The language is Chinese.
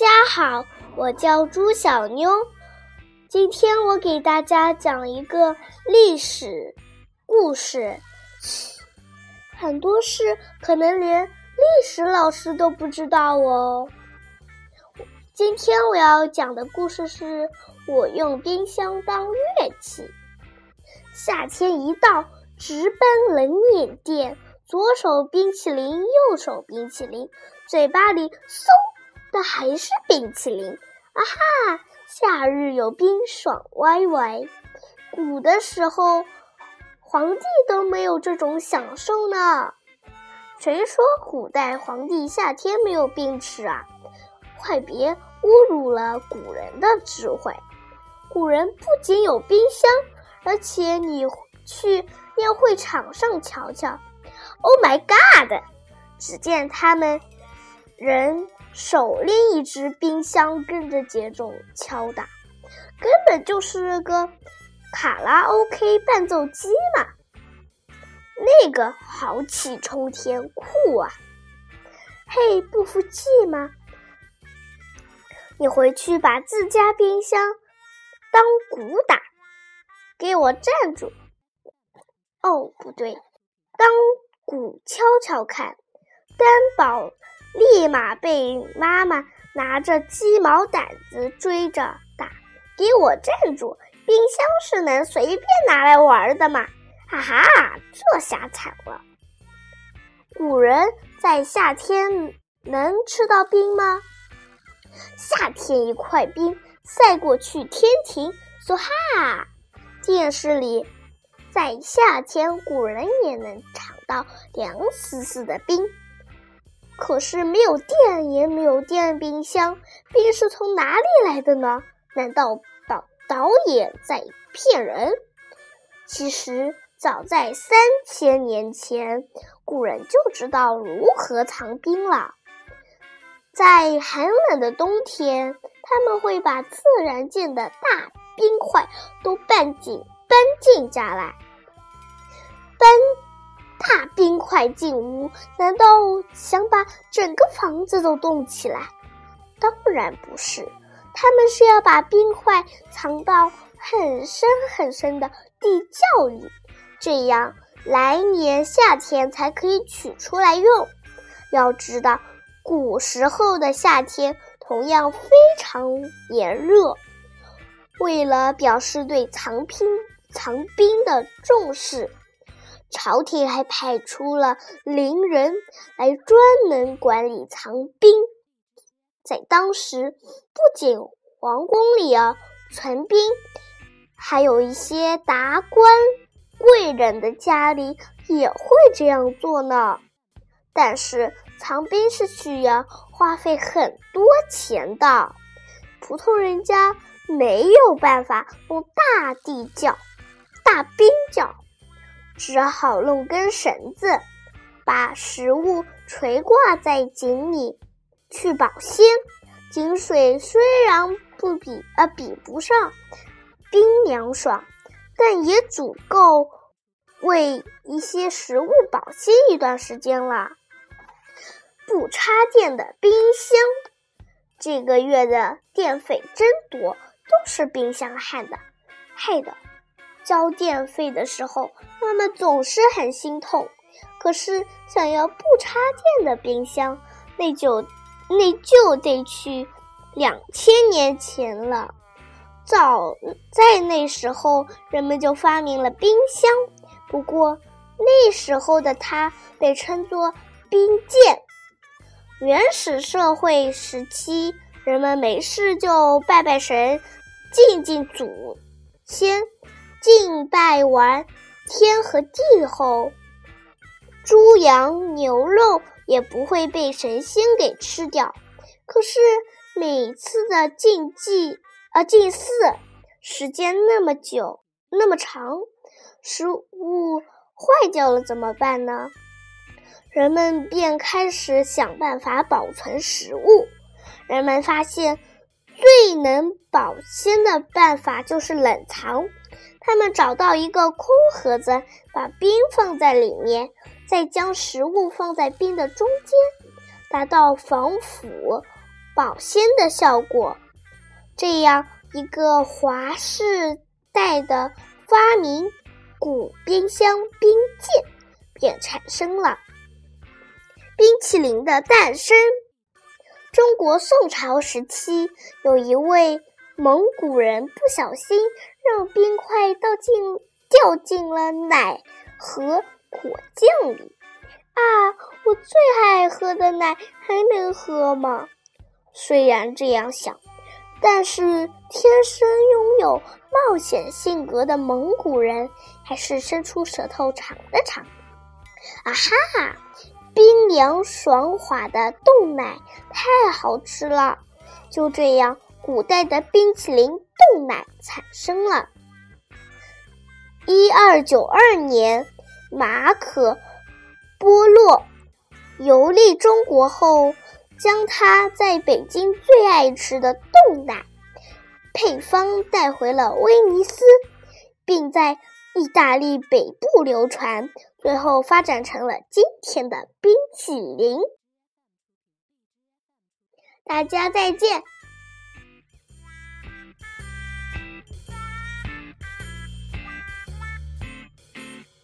家好，我叫朱小妞。今天我给大家讲一个历史故事，很多事可能连历史老师都不知道哦。今天我要讲的故事是我用冰箱当乐器。夏天一到，直奔冷饮店，左手冰淇淋，右手冰淇淋，嘴巴里嗖。的还是冰淇淋啊哈！夏日有冰爽歪歪。古的时候，皇帝都没有这种享受呢。谁说古代皇帝夏天没有冰吃啊？快别侮辱了古人的智慧！古人不仅有冰箱，而且你去宴会场上瞧瞧，Oh my God！只见他们人。手拎一只冰箱，跟着节奏敲打，根本就是个卡拉 OK 伴奏机嘛！那个豪气冲天，酷啊！嘿，不服气吗？你回去把自家冰箱当鼓打，给我站住！哦，不对，当鼓敲敲看，担保。立马被妈妈拿着鸡毛掸子追着打，给我站住！冰箱是能随便拿来玩的吗？哈哈，这下惨了。古人在夏天能吃到冰吗？夏天一块冰塞过去，天庭说哈。电视里，在夏天，古人也能尝到凉丝丝的冰。可是没有电，也没有电冰箱，冰是从哪里来的呢？难道导导演在骗人？其实早在三千年前，古人就知道如何藏冰了。在寒冷的冬天，他们会把自然界的大冰块都搬进搬进家来，搬。大冰块进屋，难道想把整个房子都冻起来？当然不是，他们是要把冰块藏到很深很深的地窖里，这样来年夏天才可以取出来用。要知道，古时候的夏天同样非常炎热，为了表示对藏冰藏冰的重视。朝廷还派出了伶人来专门管理藏兵。在当时，不仅皇宫里啊存兵，还有一些达官贵人的家里也会这样做呢。但是藏兵是需要花费很多钱的，普通人家没有办法用大地窖、大冰窖。只好弄根绳子，把食物垂挂在井里去保鲜。井水虽然不比呃比不上冰凉爽，但也足够为一些食物保鲜一段时间了。不插电的冰箱，这个月的电费真多，都是冰箱害的，害的。交电费的时候，妈妈总是很心痛。可是想要不插电的冰箱，那就那就得去两千年前了。早在那时候，人们就发明了冰箱。不过那时候的它被称作冰剑。原始社会时期，人们没事就拜拜神，敬敬祖先。敬拜完天和地后，猪羊牛肉也不会被神仙给吃掉。可是每次的禁忌啊祭祀时间那么久那么长，食物坏掉了怎么办呢？人们便开始想办法保存食物。人们发现最能保鲜的办法就是冷藏。他们找到一个空盒子，把冰放在里面，再将食物放在冰的中间，达到防腐、保鲜的效果。这样一个华氏代的发明——古冰箱冰鉴，便产生了。冰淇淋的诞生。中国宋朝时期，有一位蒙古人不小心让冰块倒进掉进了奶和果酱里。啊，我最爱喝的奶还能喝吗？虽然这样想，但是天生拥有冒险性格的蒙古人还是伸出舌头尝了尝。啊哈！冰凉爽滑的冻奶太好吃了，就这样，古代的冰淇淋冻奶产生了。一二九二年，马可·波罗游历中国后，将他在北京最爱吃的冻奶配方带回了威尼斯，并在意大利北部流传。最后发展成了今天的冰淇淋。大家再见。